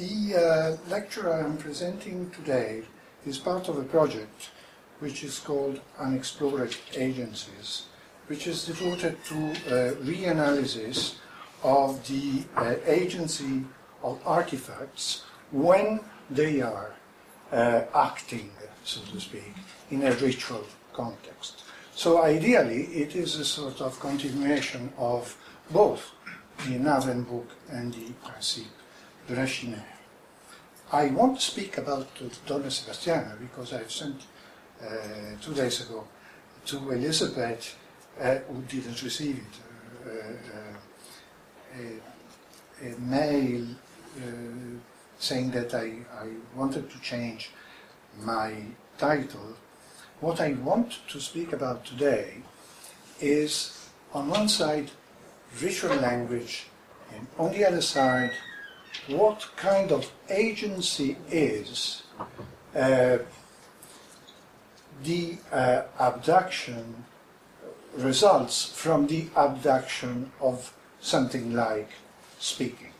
The uh, lecture I am presenting today is part of a project which is called Unexplored Agencies, which is devoted to uh, reanalysis of the uh, agency of artifacts when they are uh, acting, so to speak, in a ritual context. So ideally, it is a sort of continuation of both the Naven book and the Principe I won't speak about Donna Sebastiana because I've sent uh, two days ago to Elizabeth, uh, who didn't receive it, uh, uh a, a, mail uh, saying that I, I wanted to change my title. What I want to speak about today is, on one side, ritual language, and on the other side, what kind of agency is uh, the uh, abduction results from the abduction of something like speaking.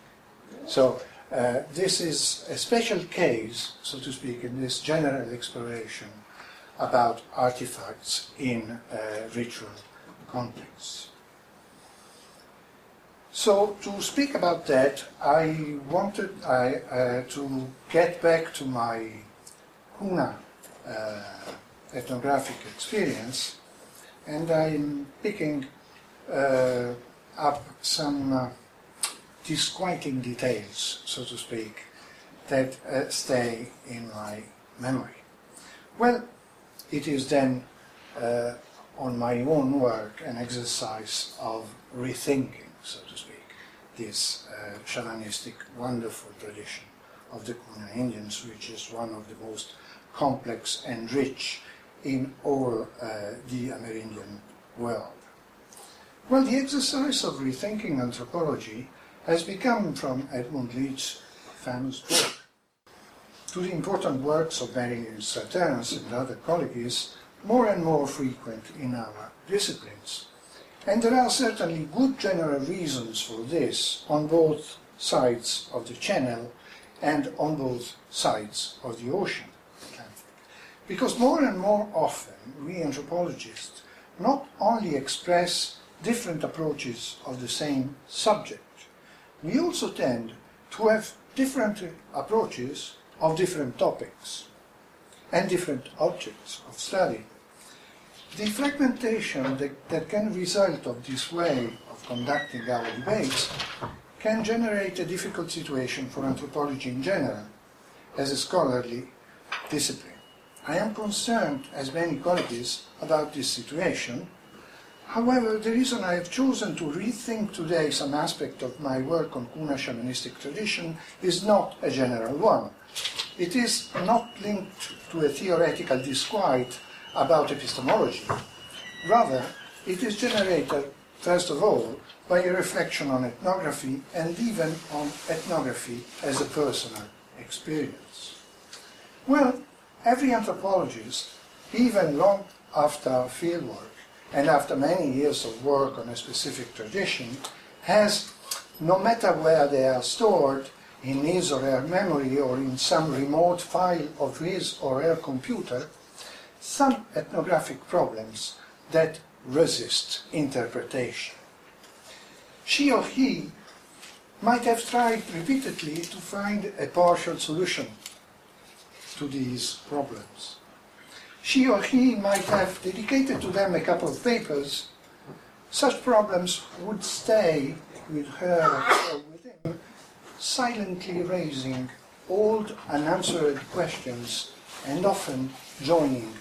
So uh, this is a special case, so to speak, in this general exploration about artifacts in uh, ritual contexts. So to speak about that, I wanted I, uh, to get back to my Kuna uh, ethnographic experience, and I'm picking uh, up some uh, disquieting details, so to speak, that uh, stay in my memory. Well, it is then uh, on my own work an exercise of rethinking so to speak, this uh, shamanistic, wonderful tradition of the Kuna Indians, which is one of the most complex and rich in all uh, the Amerindian world. Well, the exercise of rethinking anthropology has become, from Edmund Leach's famous book, to the important works of Marilyn Strathern's and other colleagues, more and more frequent in our disciplines. And there are certainly good general reasons for this on both sides of the channel and on both sides of the ocean. Because more and more often we anthropologists not only express different approaches of the same subject, we also tend to have different approaches of different topics and different objects of study. The fragmentation that, that can result of this way of conducting our debates can generate a difficult situation for anthropology in general, as a scholarly discipline. I am concerned, as many colleagues, about this situation. However, the reason I have chosen to rethink today some aspect of my work on Kuna shamanistic tradition is not a general one. It is not linked to a theoretical disquiet about epistemology. Rather, it is generated, first of all, by a reflection on ethnography and even on ethnography as a personal experience. Well, every anthropologist, even long after fieldwork and after many years of work on a specific tradition, has, no matter where they are stored, in his or her memory or in some remote file of his or her computer, some ethnographic problems that resist interpretation. She or he might have tried repeatedly to find a partial solution to these problems. She or he might have dedicated to them a couple of papers. Such problems would stay with her or with him, silently raising old unanswered questions and often joining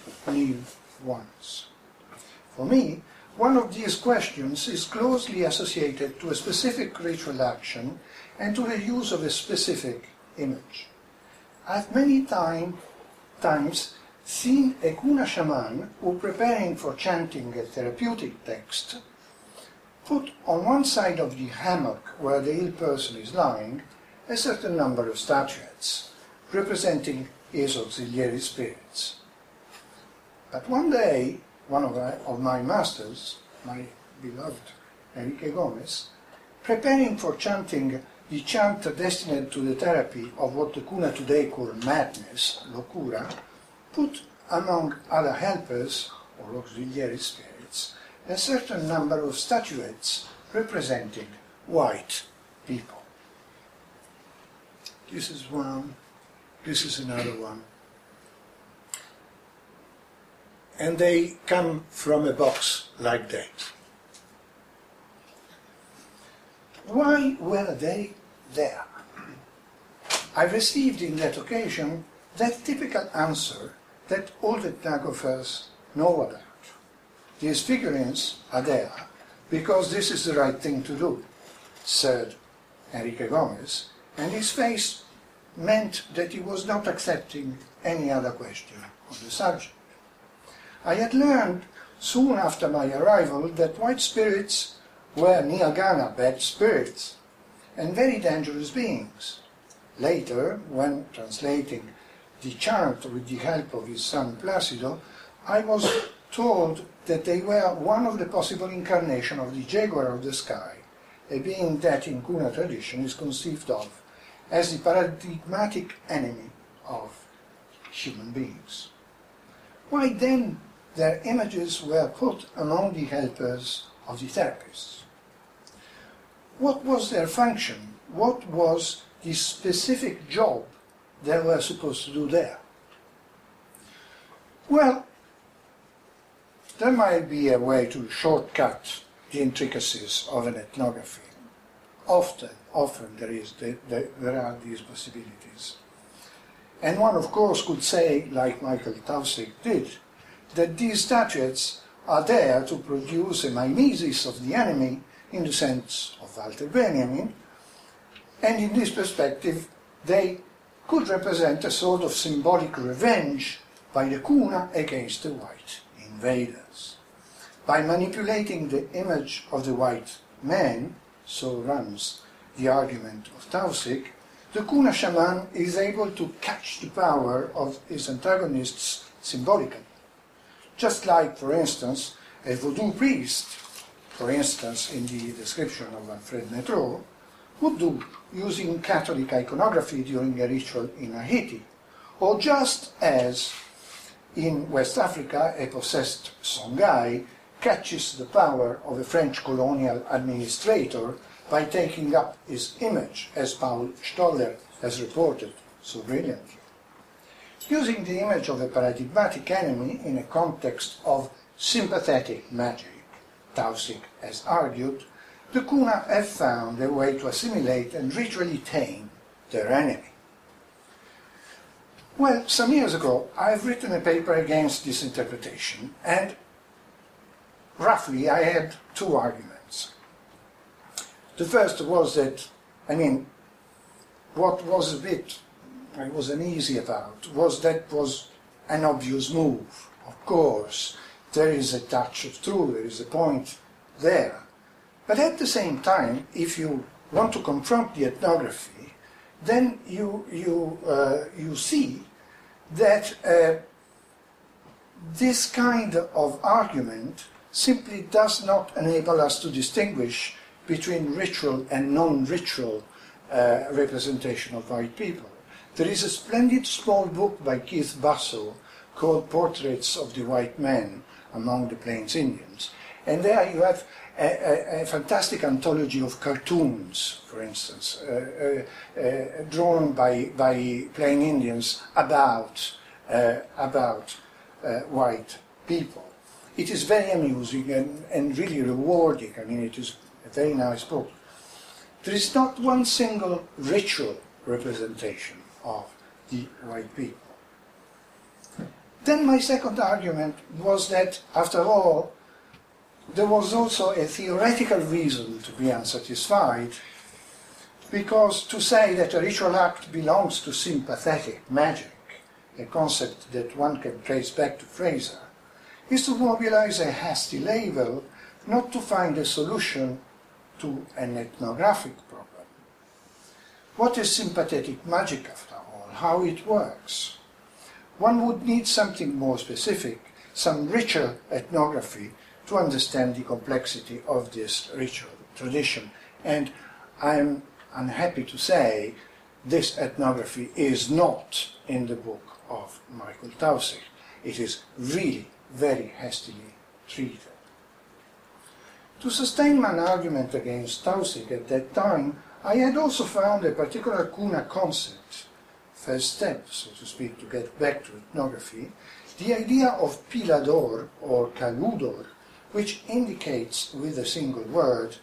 For me, one of these questions is closely associated to a specific ritual action and to the use of a specific image. I've many time, times seen a Kuna shaman who, preparing for chanting a therapeutic text, put on one side of the hammock where the ill person is lying a certain number of statuettes representing his auxiliary spirits. But one day, one of my, of my masters, my beloved Enrique Gomez, preparing for chanting the chant destined to the therapy of what the Kuna today call madness, locura, put among other helpers, or auxiliary spirits, a certain number of statuettes representing white people. This is one, this is another one. And they come from a box like that. Why were they there? I received in that occasion that typical answer that all the ethnographers know about. These figurines are there because this is the right thing to do, said Enrique Gomez, and his face meant that he was not accepting any other question on the subject. I had learned soon after my arrival that white spirits were Nyagana bad spirits and very dangerous beings. Later, when translating the chant with the help of his son Placido, I was told that they were one of the possible incarnations of the jaguar of the sky, a being that in Kuna tradition is conceived of as the paradigmatic enemy of human beings. Why then their images were put among the helpers of the therapists? What was their function? What was the specific job they were supposed to do there? Well, there might be a way to shortcut the intricacies of an ethnography. Often, often there, is, there are these possibilities. And one, of course, could say, like Michael Taussig did, that these statuettes are there to produce a mimesis of the enemy in the sense of Walter Benjamin, and in this perspective, they could represent a sort of symbolic revenge by the Kuna against the white invaders. By manipulating the image of the white man, so runs the argument of Taussig, the Kuna shaman is able to catch the power of his antagonists symbolically. Just like, for instance, a voodoo priest for instance, in the description of Alfred Métraux, would do using Catholic iconography during a ritual in Haiti, or just as in West Africa a possessed Songhai catches the power of a French colonial administrator by taking up his image, as Paul Stoller has reported so brilliantly. Using the image of a paradigmatic enemy in a context of sympathetic magic, Taussig has argued, the Kuna have found a way to assimilate and ritually tame their enemy. Well, some years ago, I've written a paper against this interpretation, and roughly I had two arguments. The first was that, I mean, what was a bit I was an easy about was that was an obvious move. Of course, there is a touch of truth, there is a point there. But at the same time, if you want to confront the ethnography, then you, you, uh, you see that uh, this kind of argument simply does not enable us to distinguish between ritual and non-ritual uh, representation of white people. There is a splendid small book by Keith Basso called Portraits of the White Man, among the Plains Indians. And there you have a, a, a fantastic anthology of cartoons, for instance, uh, uh, uh, drawn by, by Plain Indians about, uh, about uh, white people. It is very amusing and, and really rewarding. I mean, it is a very nice book. There is not one single ritual representation of the white people. Then my second argument was that, after all, there was also a theoretical reason to be unsatisfied, because to say that a ritual act belongs to sympathetic magic, a concept that one can trace back to Frazer, is to mobilize a hasty label, not to find a solution to an ethnographic problem. What is sympathetic magic, after? How it works? one would need something more specific, some richer ethnography to understand the complexity of this ritual tradition. And I'm unhappy to say this ethnography is not in the book of Michael Taussig. It is really very hastily treated. To sustain my argument against Taussig at that time, I had also found a particular Kuna concept, first step, so to speak, to get back to ethnography, the idea of pilador or kaludor, which indicates with a single word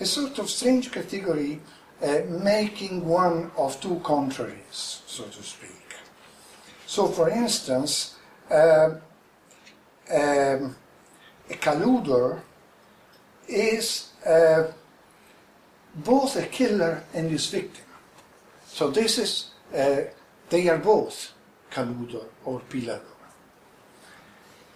a sort of strange category uh, making one of two contraries, so to speak. So, for instance, uh, um, a kaludor is uh, both a killer and his victim. So this is, they are both kaludor or pilador.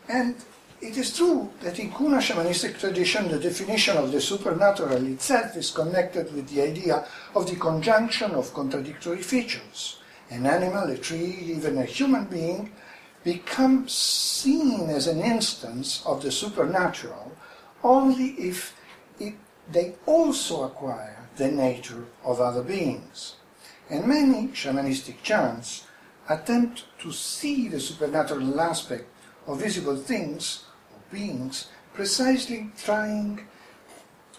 And it is true that in Kuna shamanistic tradition, the definition of the supernatural itself is connected with the idea of the conjunction of contradictory features. An animal, a tree, even a human being become seen as an instance of the supernatural only if it, they also acquire the nature of other beings. And many shamanistic chants attempt to see the supernatural aspect of visible things or beings precisely trying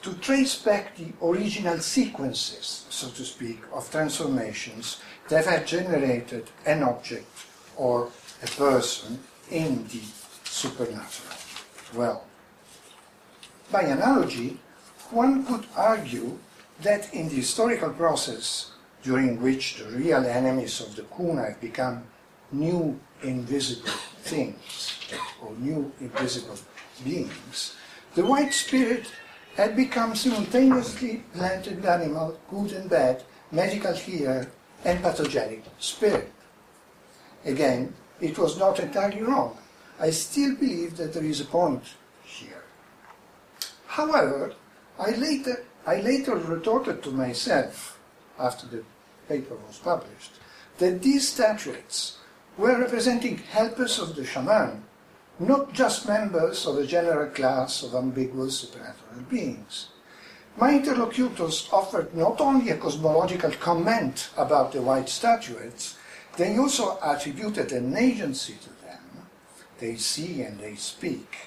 to trace back the original sequences, so to speak, of transformations that have generated an object or a person in the supernatural. Well, by analogy, one could argue that in the historical process during which the real enemies of the Kuna have become new invisible things or new invisible beings, the white spirit had become simultaneously planted animal, good and bad, medical healer, and pathogenic spirit. Again, it was not entirely wrong. I still believe that there is a point here. However, I later, I later retorted to myself, after the paper was published, that these statuettes were representing helpers of the shaman, not just members of a general class of ambiguous supernatural beings. My interlocutors offered not only a cosmological comment about the white statuettes, they also attributed an agency to them. They see and they speak.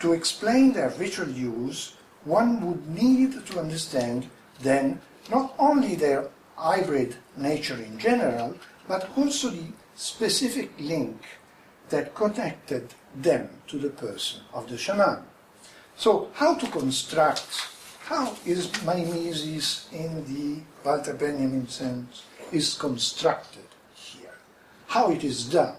To explain their ritual use, one would need to understand then not only their hybrid nature in general, but also the specific link that connected them to the person of the shaman. So, how to construct, how is mimesis in the Walter Benjamin sense is constructed? Here, how it is done.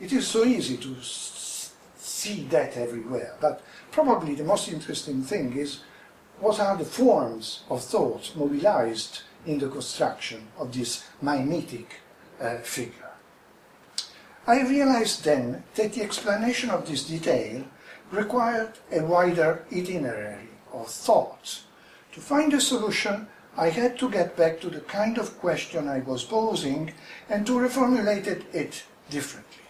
It is so easy to see that everywhere, but probably the most interesting thing is what are the forms of thought mobilized in the construction of this mimetic uh, figure. I realized then that the explanation of this detail required a wider itinerary of thought. To find a solution, I had to get back to the kind of question I was posing and to reformulate it differently.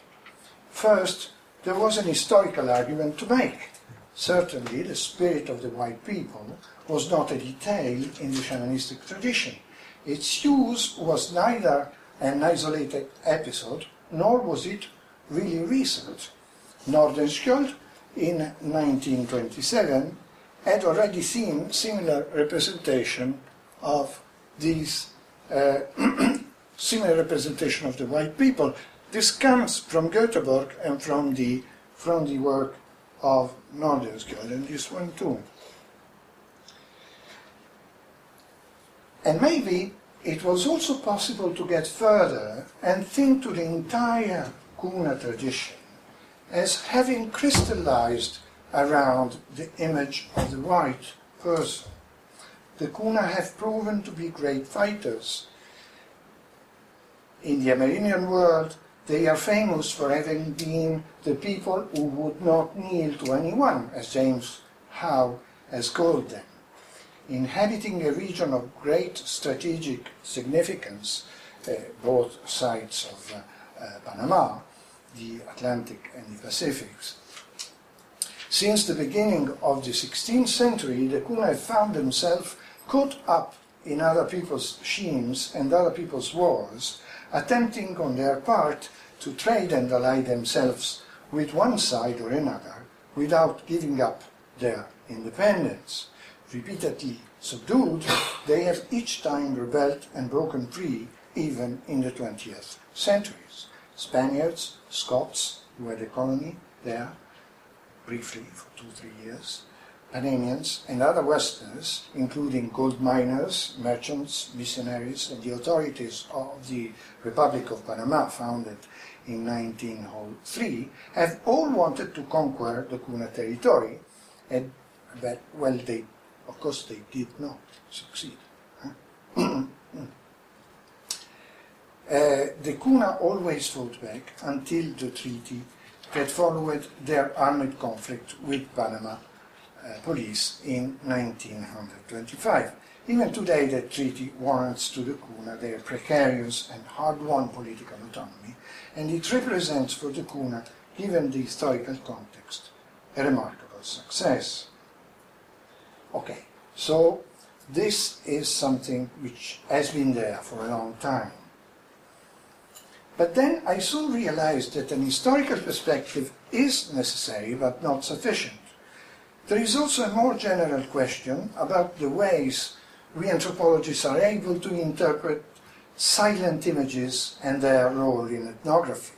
First, there was an historical argument to make. Certainly, the spirit of the white people was not a detail in the shamanistic tradition. Its use was neither an isolated episode, nor was it really recent. Nordenskjöld, in 1927, had already seen similar representation of these uh, similar representation of the white people. This comes from Göteborg and from the, from the work of Nordenskjöld, and this one too. And maybe it was also possible to get further and think to the entire Kuna tradition as having crystallized around the image of the white person the Kuna have proven to be great fighters. In the Amerindian world, they are famous for having been the people who would not kneel to anyone, as James Howe has called them. Inhabiting a region of great strategic significance, uh, both sides of uh, uh, Panama, the Atlantic and the Pacific, since the beginning of the 16th century, the Kuna found themselves caught up in other people's schemes and other people's wars, attempting on their part to trade and ally themselves with one side or another without giving up their independence. Repeatedly subdued, they have each time rebelled and broken free, even in the 20th centuries. Spaniards, Scots, who had a colony there briefly for two, three years, Panamians and other Westerners, including gold miners, merchants, missionaries, and the authorities of the Republic of Panama, founded in 1903, have all wanted to conquer the Kuna territory, and that, well, they, of course, they did not succeed. uh, the Kuna always fought back until the treaty that followed their armed conflict with Panama uh, police in 1925. Even today, that treaty warrants to the Kuna their precarious and hard-won political autonomy, and it represents for the Kuna, given the historical context, a remarkable success. Okay, so this is something which has been there for a long time. But then I soon realized that an historical perspective is necessary but not sufficient. There is also a more general question about the ways we anthropologists are able to interpret silent images and their role in ethnography.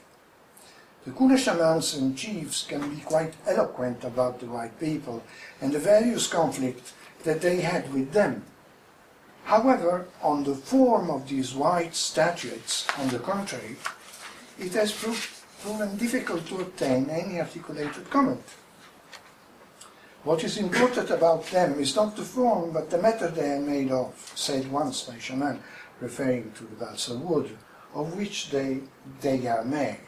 The Kuna shamans and chiefs can be quite eloquent about the white people and the various conflicts that they had with them. However, on the form of these white statuettes, on the contrary, it has proved, proven difficult to obtain any articulated comment. What is important about them is not the form, but the matter they are made of, said once by Shaman, referring to the balsa wood, of which they, they are made.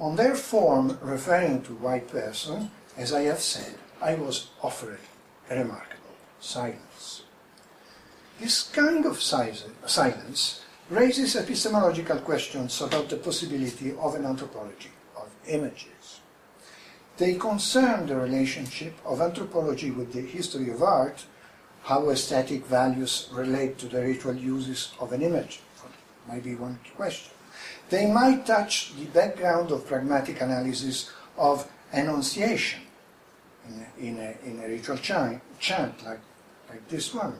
On their form, referring to white person, as I have said, I was offered a remarkable silence. This kind of silence raises epistemological questions about the possibility of an anthropology of images. They concern the relationship of anthropology with the history of art, how aesthetic values relate to the ritual uses of an image. Might be one question. They might touch the background of pragmatic analysis of enunciation in a, in a, in a ritual chant, chant like, like this one.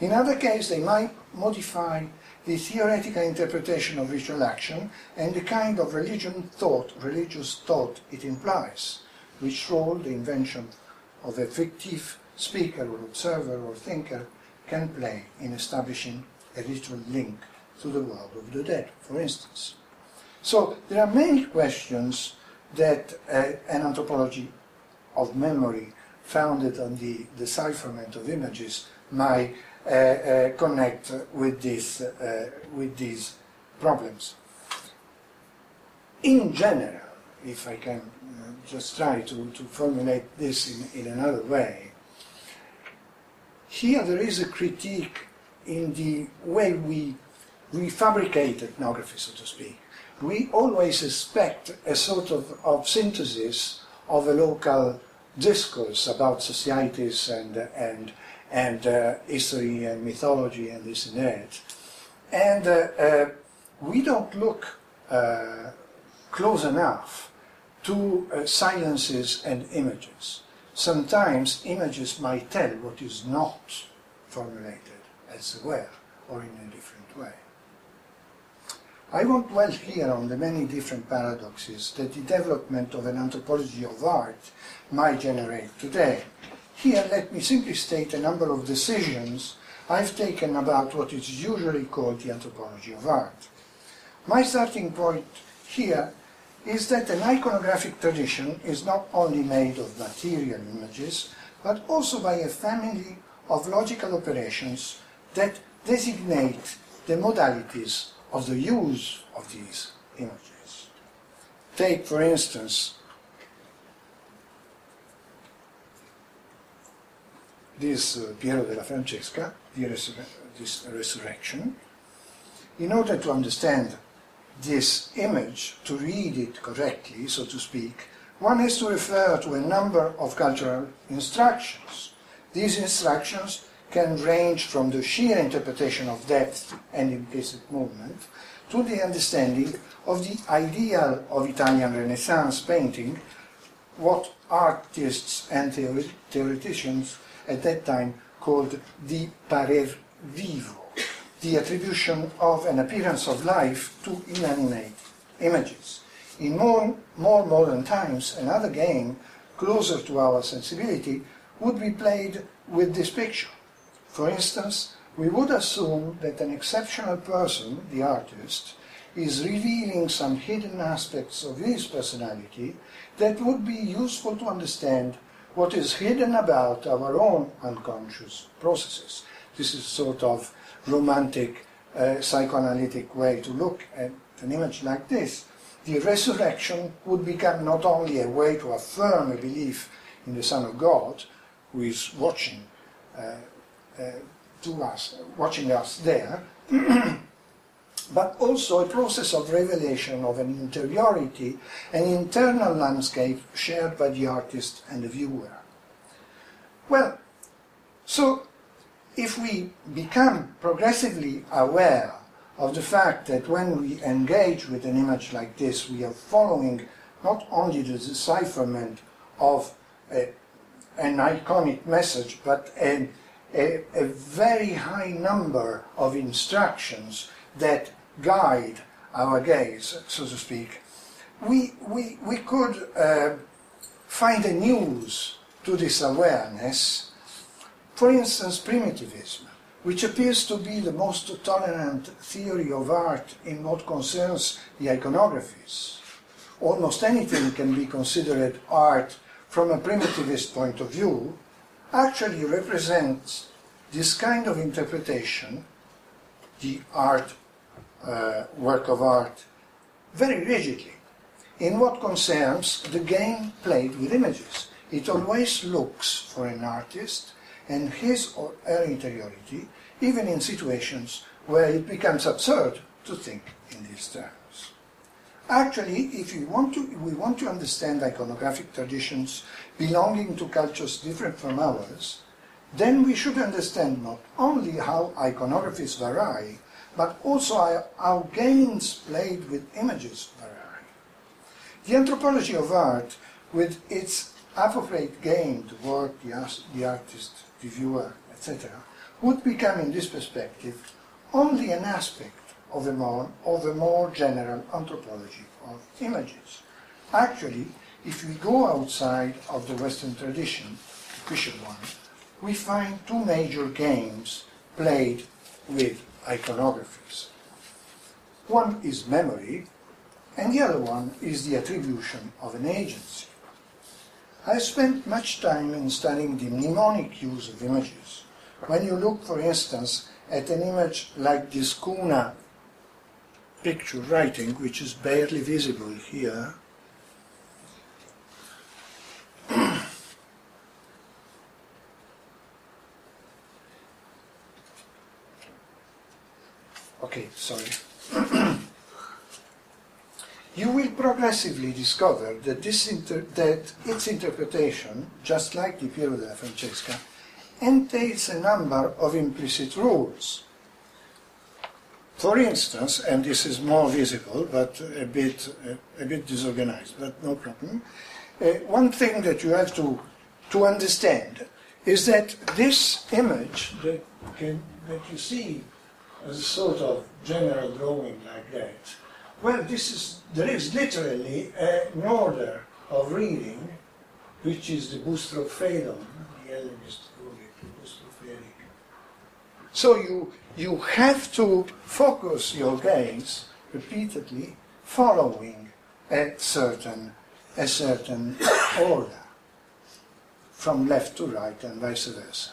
In other cases, they might modify the theoretical interpretation of ritual action and the kind of religion thought, religious thought it implies which role the invention of a fictive speaker or observer or thinker can play in establishing a ritual link to the world of the dead, for instance. So there are many questions that uh, an anthropology of memory founded on the decipherment of images might uh, uh, connect with, this, uh, with these problems. In general, if I can just try to, to formulate this in, in another way. Here there is a critique in the way we, we fabricate ethnography, so to speak. We always expect a sort of, of synthesis of a local discourse about societies and, and, and uh, history and mythology and this and that. And uh, uh, we don't look uh, close enough to uh, silences and images. Sometimes images might tell what is not formulated elsewhere or in a different way. I won't dwell here on the many different paradoxes that the development of an anthropology of art might generate today. Here, let me simply state a number of decisions I've taken about what is usually called the anthropology of art. My starting point here is that an iconographic tradition is not only made of material images, but also by a family of logical operations that designate the modalities of the use of these images. Take, for instance, this uh, Piero della Francesca, this resurrection. In order to understand this image, to read it correctly, so to speak, one has to refer to a number of cultural instructions. These instructions can range from the sheer interpretation of depth and implicit movement to the understanding of the ideal of Italian Renaissance painting, what artists and theoreticians at that time called the parer vivo, the attribution of an appearance of life to inanimate images. In more, more modern times, another game closer to our sensibility would be played with this picture. For instance, we would assume that an exceptional person, the artist, is revealing some hidden aspects of his personality that would be useful to understand what is hidden about our own unconscious processes. This is sort of romantic uh, psychoanalytic way to look at an image like this. The resurrection would become not only a way to affirm a belief in the Son of God, who is watching uh, uh, to us, watching us there, but also a process of revelation of an interiority, an internal landscape shared by the artist and the viewer. Well, so if we become progressively aware of the fact that when we engage with an image like this, we are following not only the decipherment of a, an iconic message, but a, a, a very high number of instructions that guide our gaze, so to speak, we, we, we could uh, find a news to this awareness. For instance, primitivism, which appears to be the most tolerant theory of art in what concerns the iconographies. Almost anything can be considered art from a primitivist point of view, actually represents this kind of interpretation, the art uh, work of art very rigidly in what concerns the game played with images. It always looks for an artist and his or her interiority, even in situations where it becomes absurd to think in these terms. Actually, if we want to, we want to understand iconographic traditions belonging to cultures different from ours, then we should understand not only how iconographies vary, but also how, how games played with images vary. The anthropology of art, with its appropriate game toward the, the artist, the viewer, etc., would become, in this perspective, only an aspect of a more, of a more general anthropology of images. Actually, if we go outside of the Western tradition, the official one, we find two major games played with iconographies. One is memory, and the other one is the attribution of an agency. I spent much time in studying the mnemonic use of images. When you look, for instance, at an image like this Kuna picture writing, which is barely visible here, Okay, sorry. You will progressively discover that, this that its interpretation, just like the Piero della Francesca, entails a number of implicit rules. For instance, and this is more visible, but a bit, a, a bit disorganized, but no problem. Uh, one thing that you have to, to understand is that this image that, can, that you see as a sort of general drawing like that. Well, this is, there is literally an order of reading, which is the boustrophedon, the Hellenist boustrophedic. So you, you have to focus your gaze repeatedly following a certain, a certain order, from left to right and vice versa.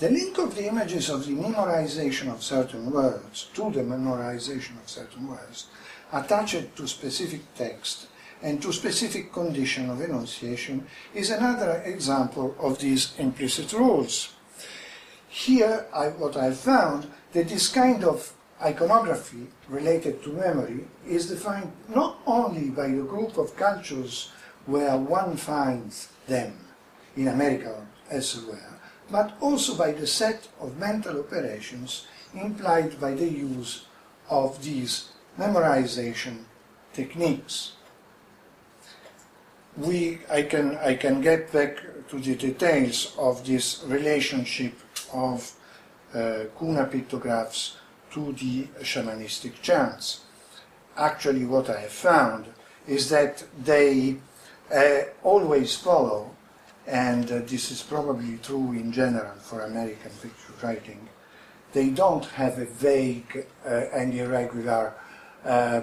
The link of the images of the memorization of certain words to the memorization of certain words attached to specific text and to specific condition of enunciation is another example of these implicit rules. Here, I, what I found that this kind of iconography related to memory is defined not only by the group of cultures where one finds them, in America or elsewhere, but also by the set of mental operations implied by the use of these memorization techniques. We, I, can, I can get back to the details of this relationship of uh, Kuna pictographs to the shamanistic chants. Actually, what I have found is that they uh, always follow, and uh, this is probably true in general for American picture writing, they don't have a vague uh, and irregular uh,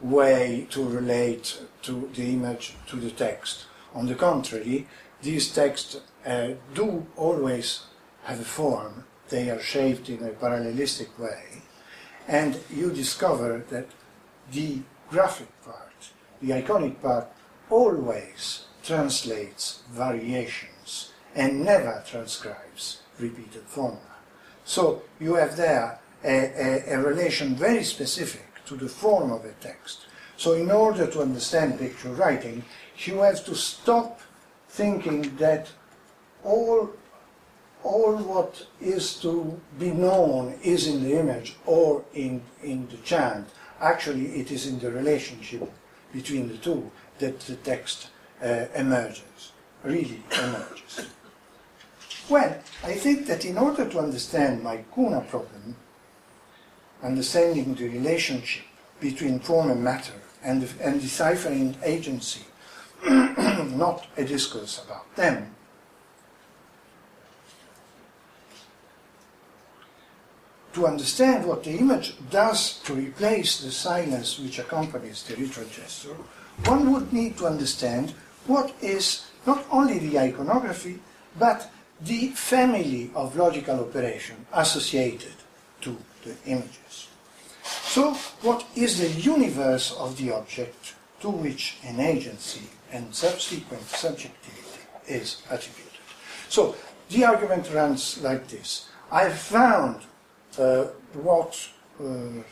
way to relate to the image to the text. On the contrary, these texts uh, do always have a form, they are shaped in a parallelistic way, and you discover that the graphic part, the iconic part, always translates variations and never transcribes repeated formula. So you have there a, a, a relation very specific to the form of a text. So in order to understand picture writing, you have to stop thinking that all, all what is to be known is in the image or in, in the chant. Actually, it is in the relationship between the two that the text uh, emerges, really emerges. Well, I think that in order to understand my Kuna problem, understanding the relationship between form and matter and, and deciphering agency, not a discourse about them, to understand what the image does to replace the silence which accompanies the ritual gesture, one would need to understand what is not only the iconography, but the family of logical operation associated to the images. So, what is the universe of the object to which an agency and subsequent subjectivity is attributed? So, the argument runs like this. I found uh, what, uh,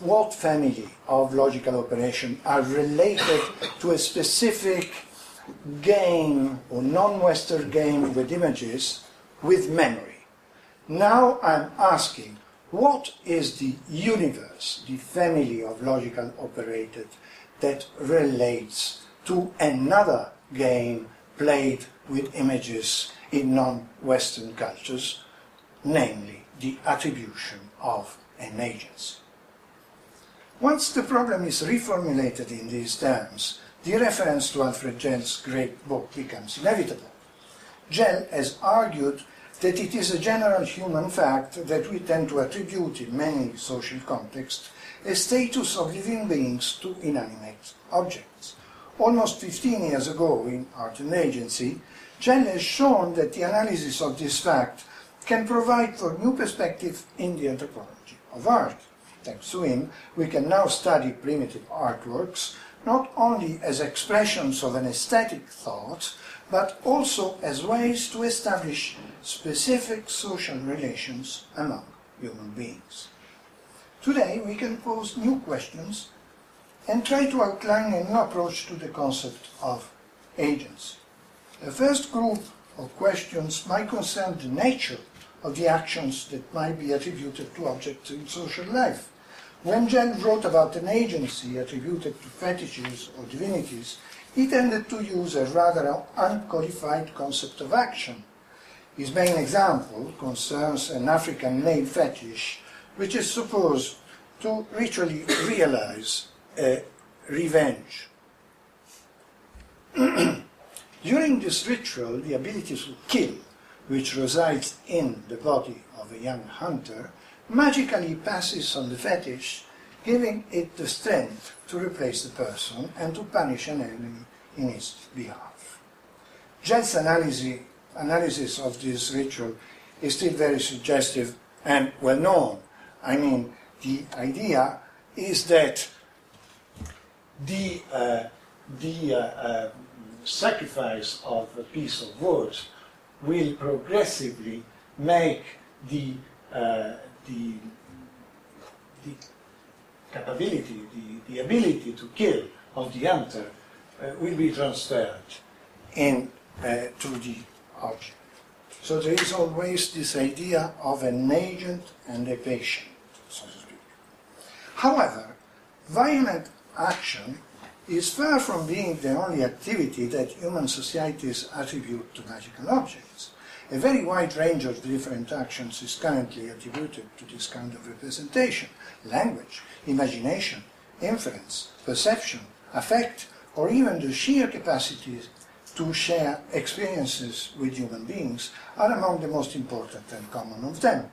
what family of logical operation are related to a specific game or non-Western game with images with memory. Now I'm asking, what is the universe, the family of logical operators that relates to another game played with images in non-Western cultures, namely the attribution of an agency. Once the problem is reformulated in these terms, the reference to Alfred Gell's great book becomes inevitable. Gell has argued that it is a general human fact that we tend to attribute in many social contexts a status of living beings to inanimate objects. Almost 15 years ago, in Art and Agency, Gell has shown that the analysis of this fact can provide for new perspective in the anthropology of art. Thanks to him, we can now study primitive artworks not only as expressions of an aesthetic thought, but also as ways to establish specific social relations among human beings. Today we can pose new questions and try to outline a new approach to the concept of agency. The first group of questions might concern the nature of the actions that might be attributed to objects in social life. When Gell wrote about an agency attributed to fetishes or divinities, he tended to use a rather unqualified concept of action. His main example concerns an African male fetish, which is supposed to ritually realize a revenge. During this ritual, the ability to kill, which resides in the body of a young hunter, magically passes on the fetish, giving it the strength to replace the person and to punish an enemy in its behalf. Gell's analysis, analysis of this ritual is still very suggestive and well known. I mean, the idea is that the, uh, the uh, uh, sacrifice of a piece of wood will progressively make the uh, the, the capability, the, the ability to kill of the hunter uh, will be transferred in, uh, to the object. So there is always this idea of an agent and a patient, so to speak. However, violent action is far from being the only activity that human societies attribute to magical objects. A very wide range of different actions is currently attributed to this kind of representation language, imagination, inference, perception, affect, or even the sheer capacity to share experiences with human beings are among the most important and common of them.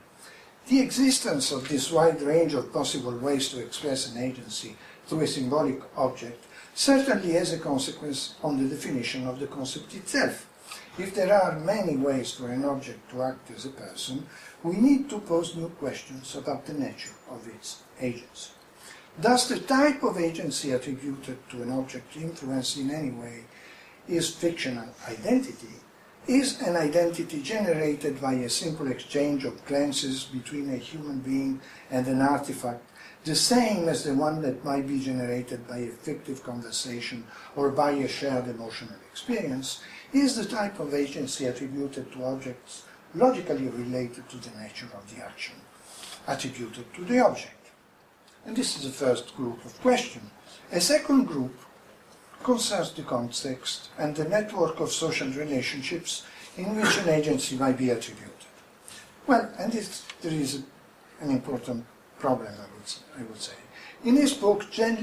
The existence of this wide range of possible ways to express an agency through a symbolic object certainly has a consequence on the definition of the concept itself. If there are many ways for an object to act as a person, we need to pose new questions about the nature of its agency. Does the type of agency attributed to an object influence in any way is fictional identity? Is an identity generated by a simple exchange of glances between a human being and an artifact the same as the one that might be generated by a fictive conversation or by a shared emotional experience, is the type of agency attributed to objects logically related to the nature of the action attributed to the object. And this is the first group of questions. A second group concerns the context and the network of social relationships in which an agency might be attributed. Well, and this, there is an important problem, I would, I would say. In his book, Gell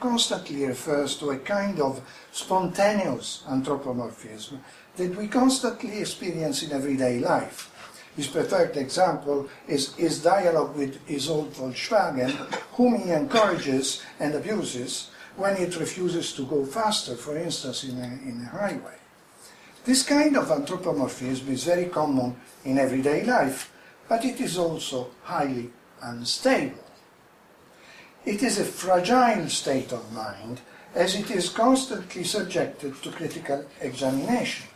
constantly refers to a kind of spontaneous anthropomorphism that we constantly experience in everyday life. His perfect example is his dialogue with Isolde Volkswagen, whom he encourages and abuses when it refuses to go faster, for instance, in a, in a highway. This kind of anthropomorphism is very common in everyday life, but it is also highly unstable. It is a fragile state of mind as it is constantly subjected to critical examination.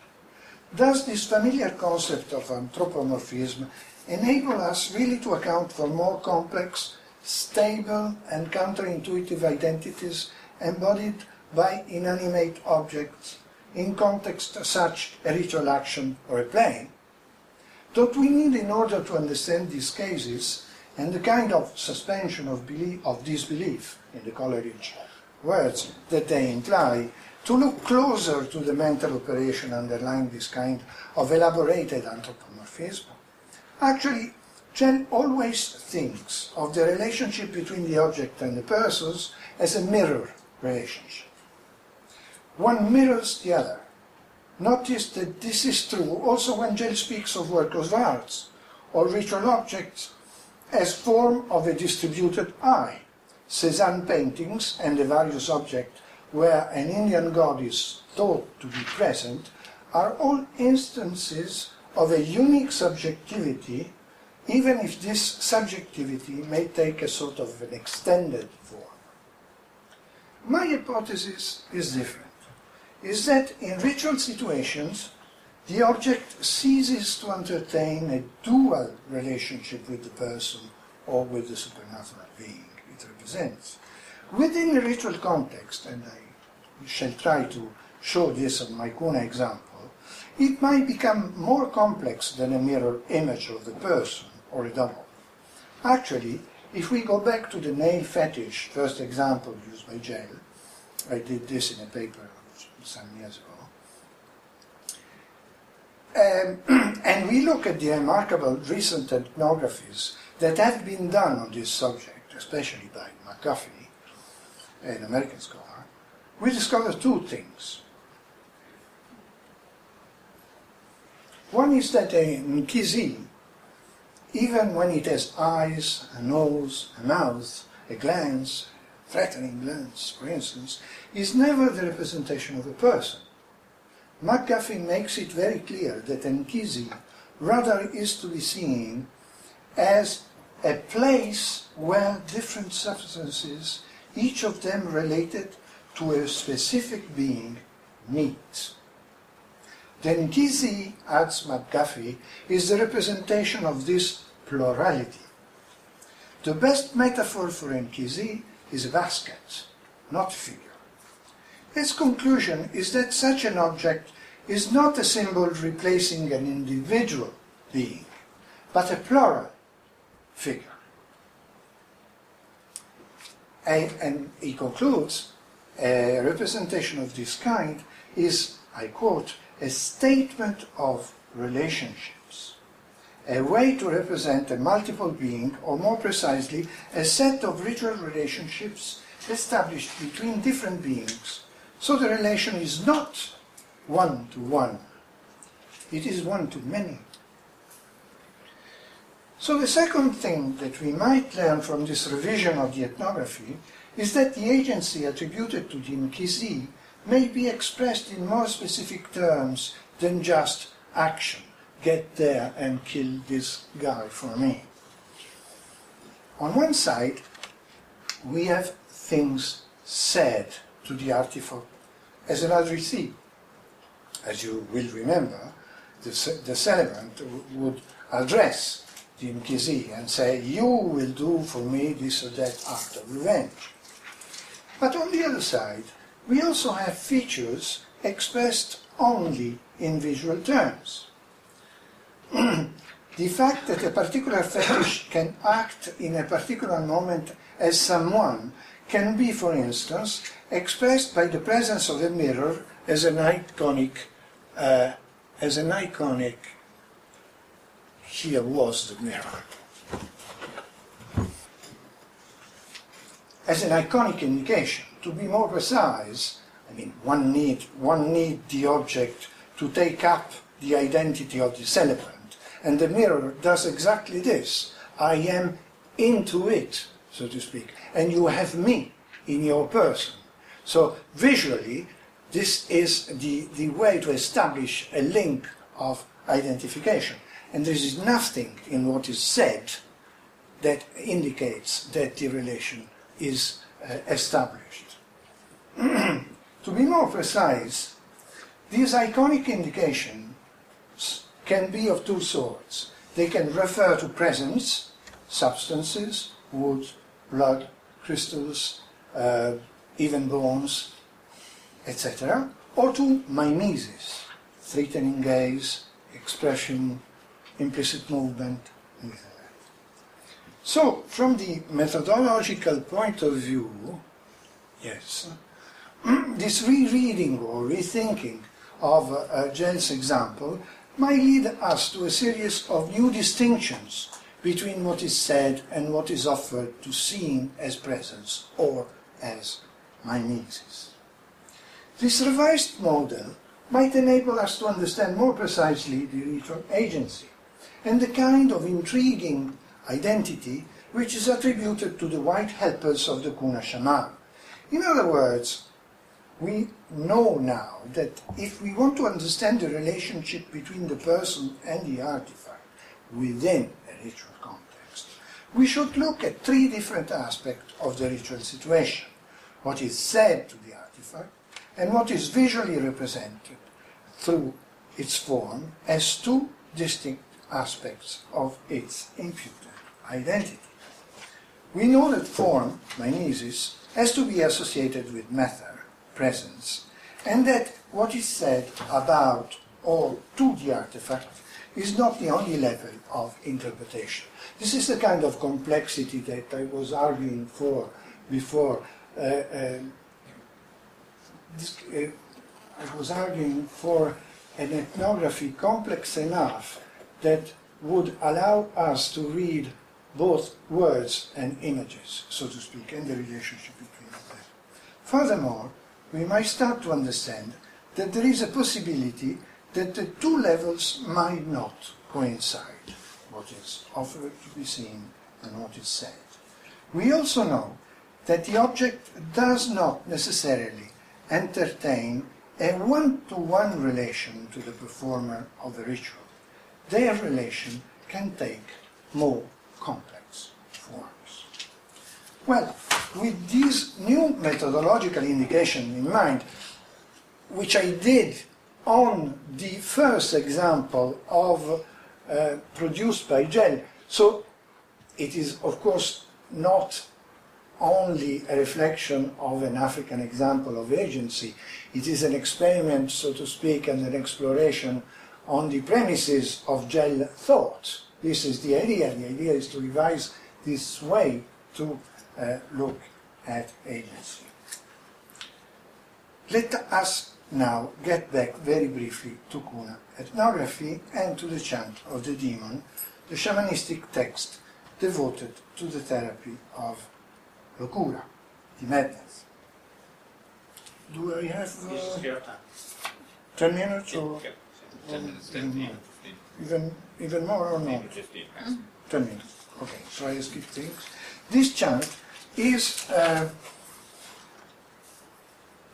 Does this familiar concept of anthropomorphism enable us really to account for more complex, stable, and counterintuitive identities embodied by inanimate objects in context such a ritual action or a play? What we need in order to understand these cases and the kind of suspension of, belief, of disbelief in the Coleridge words that they imply, to look closer to the mental operation underlying this kind of elaborated anthropomorphism. Actually, Gell always thinks of the relationship between the object and the persons as a mirror relationship. One mirrors the other. Notice that this is true also when Gell speaks of work of arts or ritual objects as form of a distributed eye. Cézanne paintings and the various objects where an Indian god is thought to be present are all instances of a unique subjectivity, even if this subjectivity may take a sort of an extended form. My hypothesis is different, is that in ritual situations, the object ceases to entertain a dual relationship with the person or with the supernatural being it represents. Within a ritual context, and I shall try to show this on my Kuna example, it might become more complex than a mirror image of the person or a double. Actually, if we go back to the nail fetish, first example used by Gell, I did this in a paper some years ago, um, and we look at the remarkable recent ethnographies that have been done on this subject, especially by MacGaffey, an American scholar. We discover two things. One is that a Nkisi, even when it has eyes, a nose, a mouth, a glance, threatening glance, for instance, is never the representation of a person. MacGaffey makes it very clear that Nkisi rather is to be seen as a place where different substances, each of them related to a specific being, meet. The Nkisi, adds MacGaffey, is the representation of this plurality. The best metaphor for Nkisi is a basket, not a figure. Its conclusion is that such an object is not a symbol replacing an individual, being, but a plural figure. And, and he concludes a representation of this kind is, I quote, a statement of relationships, a way to represent a multiple being, or more precisely, a set of ritual relationships established between different beings. So the relation is not one to one, it is one to many. So the second thing that we might learn from this revision of the ethnography is that the agency attributed to the Nkisi may be expressed in more specific terms than just action. Get there and kill this guy for me. On one side, we have things said to the artifact as an addressee. As you will remember, the, the celebrant would address the Nkisi and say, You will do for me this or that act of revenge. But on the other side, we also have features expressed only in visual terms. the fact that a particular fetish can act in a particular moment as someone can be, for instance, expressed by the presence of a mirror as an iconic, uh, as an iconic. Here was the mirror. As an iconic indication, to be more precise, I mean, one need, one need the object to take up the identity of the celebrant. And the mirror does exactly this. I am into it, so to speak. And you have me in your person. So visually, this is the, the way to establish a link of identification. And there is nothing in what is said that indicates that the relation is uh, established. to be more precise, these iconic indications can be of two sorts. They can refer to presence, substances, wood, blood, crystals, uh, even bones, etc., or to mimesis, threatening gaze, expression, implicit movement, So, from the methodological point of view, yes, this rereading or rethinking of uh, Gell's example might lead us to a series of new distinctions between what is said and what is offered to seeing as presence or as mimesis. This revised model might enable us to understand more precisely the ritual agency and the kind of intriguing identity which is attributed to the white helpers of the Kuna shaman. In other words, we know now that if we want to understand the relationship between the person and the artifact within a ritual context, we should look at three different aspects of the ritual situation what is said to the artifact and what is visually represented through its form as two distinct aspects of its imputed identity. We know that form, mimesis, has to be associated with matter, presence, and that what is said about or to the artifact is not the only level of interpretation. This is the kind of complexity that I was arguing for before. Uh, uh, this, uh, I was arguing for an ethnography complex enough that would allow us to read both words and images, so to speak, and the relationship between them. Furthermore, we might start to understand that there is a possibility that the two levels might not coincide, what is offered to be seen and what is said. We also know that the object does not necessarily entertain a one to one relation to the performer of the ritual. Their relation can take more complex forms. Well, with this new methodological indication in mind, which I did on the first example of uh, produced by Gell, so it is of course not only a reflection of an African example of agency, it is an experiment, so to speak, and an exploration on the premises of Gell thought. This is the idea. The idea is to revise this way to uh, look at agency. Let us now get back very briefly to Kuna ethnography and to the chant of the demon, the shamanistic text devoted to the therapy of locura, the madness. Do I have uh, 10 minutes or Ten minutes, ten, fifteen. even, even more or not? Fifteen minutes. 10 minutes. Okay, so I skip things. This chant is uh,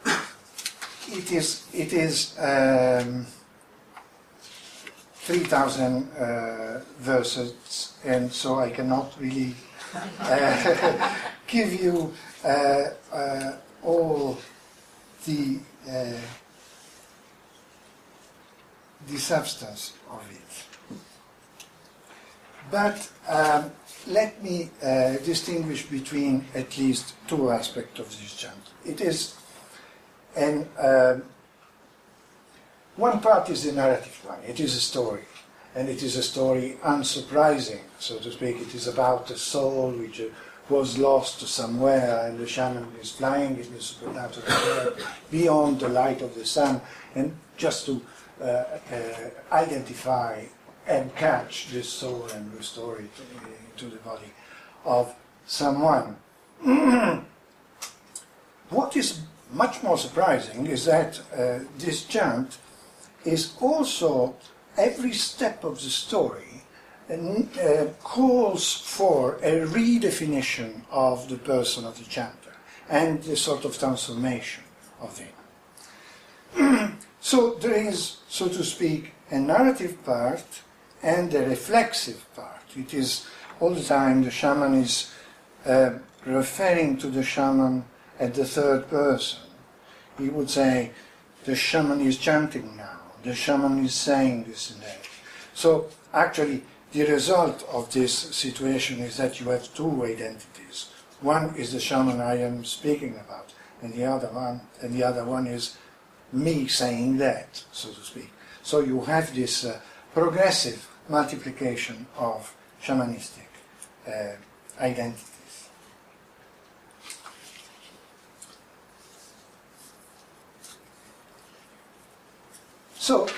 it is it is um, 3,000 uh, verses, and so I cannot really uh, give you uh, uh, all the uh, the substance of it. But um, let me uh, distinguish between at least two aspects of this chant. It is, and um one part is the narrative one. It is a story, and it is a story unsurprising, so to speak. It is about a soul which uh, was lost somewhere, and the shaman is flying in the supernatural beyond the light of the sun, and just to uh, uh, identify and catch this soul and restore it uh, to the body of someone. what is much more surprising is that uh, this chant is also every step of the story uh, calls for a redefinition of the person of the chanter and the sort of transformation of him. so there is, so to speak, a narrative part and a reflexive part. It is all the time the shaman is uh, referring to the shaman at the third person. He would say, the shaman is chanting now, the shaman is saying this and that. So actually, the result of this situation is that you have two identities. One is the shaman I am speaking about, and the other one, and the other one is me saying that, so to speak. So you have this uh, progressive multiplication of shamanistic uh, identities. So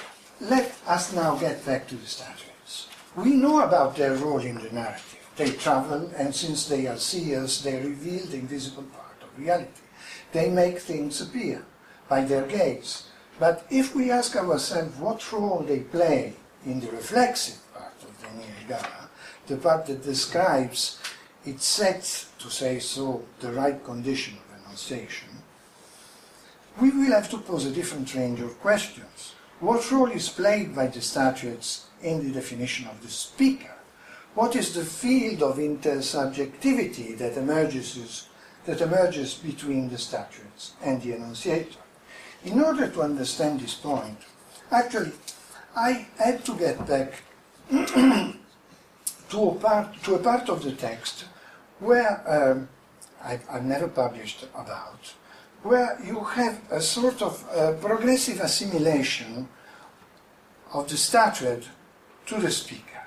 let us now get back to the statues. We know about their role in the narrative. They travel, and since they are seers, they reveal the invisible part of reality. They make things appear by their gaze. But if we ask ourselves what role they play in the reflexive part of the Nirgala, the part that describes, it sets, to say so, the right condition of enunciation, we will have to pose a different range of questions. What role is played by the statuettes in the definition of the speaker? What is the field of intersubjectivity that emerges, that emerges between the statuettes and the enunciator? In order to understand this point, actually, I had to get back to, a part, to a part of the text where um, I've, I've never published about, where you have a sort of uh, progressive assimilation of the statuette to the speaker.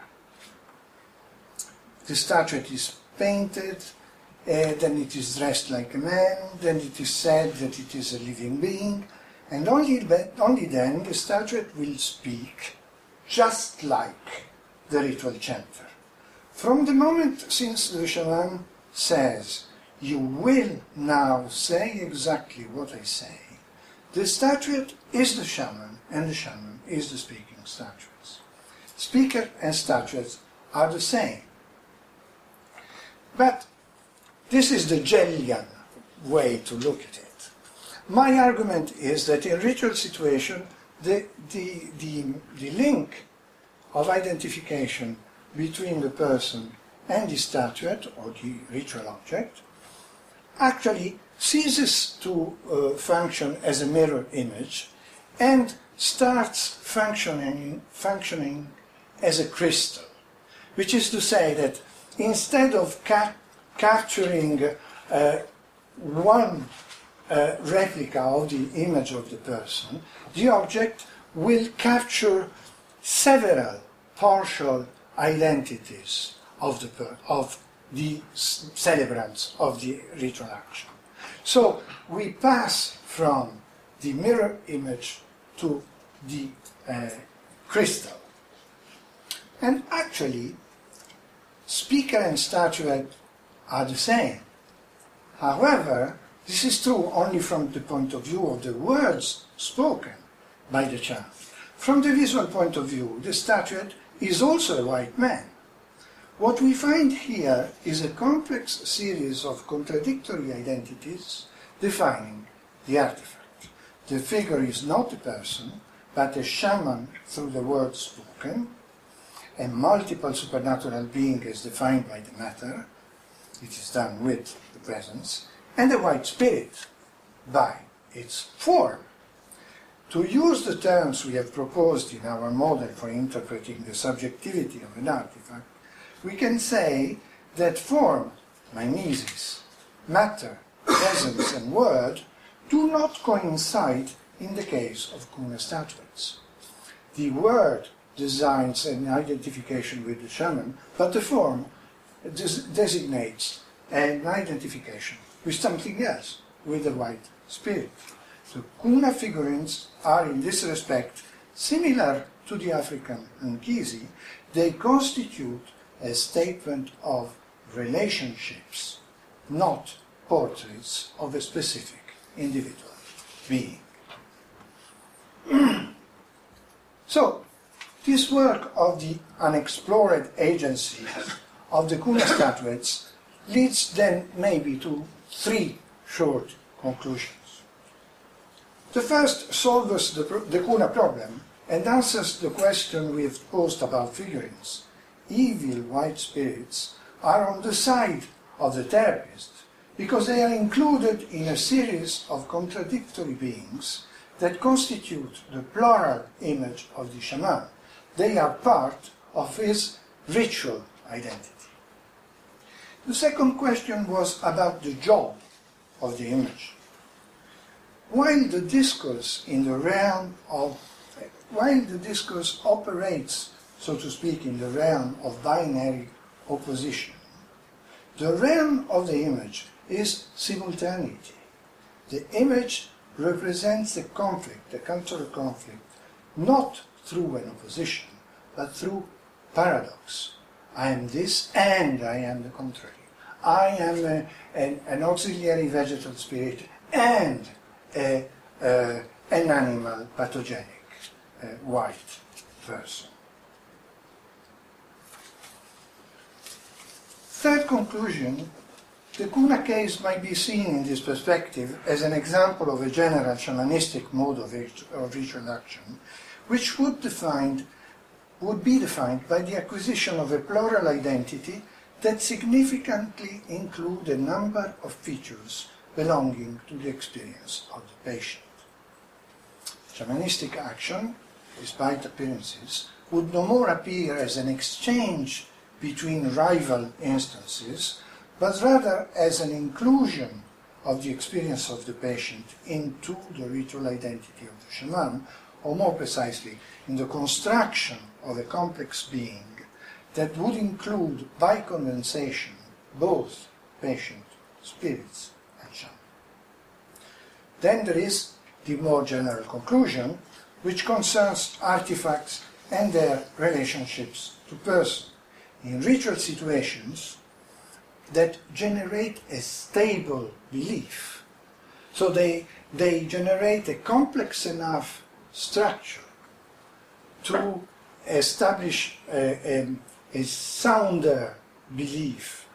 The statuette is painted, uh, then it is dressed like a man, then it is said that it is a living being, and only, only then the statuette will speak just like the ritual chanter. From the moment since the shaman says, You will now say exactly what I say, the statuette is the shaman, and the shaman is the speaking statuettes. Speaker and statuettes are the same. But this is the Gellian way to look at it. My argument is that in ritual situation, the, the, the, the link of identification between the person and the statuette or the ritual object actually ceases to uh, function as a mirror image and starts functioning, functioning as a crystal, which is to say that instead of ca- capturing uh, one uh, replica of the image of the person, the object will capture several partial identities of the, of the celebrants of the ritual action. So we pass from the mirror image to the uh, crystal. And actually, speaker and statuette are the same. However, this is true only from the point of view of the words spoken by the child. From the visual point of view, the statuette is also a white man. What we find here is a complex series of contradictory identities defining the artifact. The figure is not a person, but a shaman through the words spoken, a multiple supernatural being as defined by the matter, it is done with the presence, and the white spirit by its form. To use the terms we have proposed in our model for interpreting the subjectivity of an artifact, we can say that form, mimesis, matter, presence, and word do not coincide in the case of Kuna statuettes. The word designs an identification with the shaman, but the form des designates an identification with something else, with the white spirit. The Kuna figurines are in this respect similar to the African Nkisi. They constitute a statement of relationships, not portraits of a specific individual being. so, this work of the unexplored agency of the Kuna statuettes leads then maybe to three short conclusions. The first solves the, the Kuna problem and answers the question we've posed about figurines. Evil white spirits are on the side of the therapist because they are included in a series of contradictory beings that constitute the plural image of the shaman. They are part of his ritual identity. The second question was about the job of the image. While the discourse in the realm of, while the discourse operates, so to speak, in the realm of binary opposition, the realm of the image is simultaneity. The image represents a conflict, a cultural conflict, not through an opposition, but through paradox. I am this and I am the contrary. I am a, an, auxiliary vegetal spirit and a, an animal pathogenic white person. Third conclusion the Kuna case might be seen in this perspective as an example of a general shamanistic mode of, of ritual action, which would, defined, would be defined by the acquisition of a plural identity that significantly include a number of features belonging to the experience of the patient. Shamanistic action, despite appearances, would no more appear as an exchange between rival instances, but rather as an inclusion of the experience of the patient into the ritual identity of the shaman, or more precisely, in the construction of a complex being that would include, by condensation, both patient, spirits, and shaman. Then there is the more general conclusion, which concerns artifacts and their relationships to person. In ritual situations that generate a stable belief, so they, they generate a complex enough structure to establish a, a, a sounder belief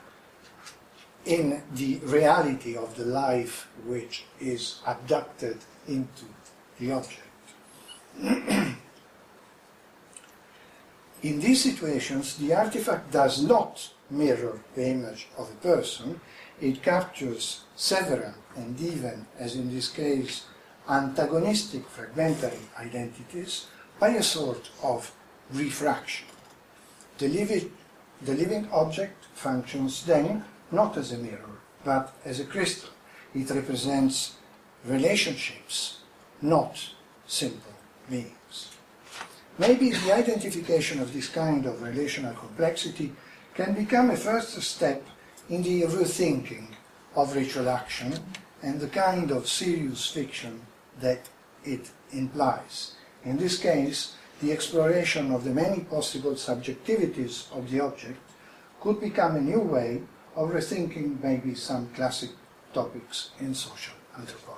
in the reality of the life which is abducted into the object. in these situations, the artifact does not mirror the image of a person, it captures several and even, as in this case, antagonistic fragmentary identities by a sort of refraction. The living, the living object functions then not as a mirror, but as a crystal. It represents relationships, not simple beings. Maybe the identification of this kind of relational complexity can become a first step in the rethinking of ritual action and the kind of serious fiction that it implies. In this case, the exploration of the many possible subjectivities of the object could become a new way of rethinking maybe some classic topics in social anthropology.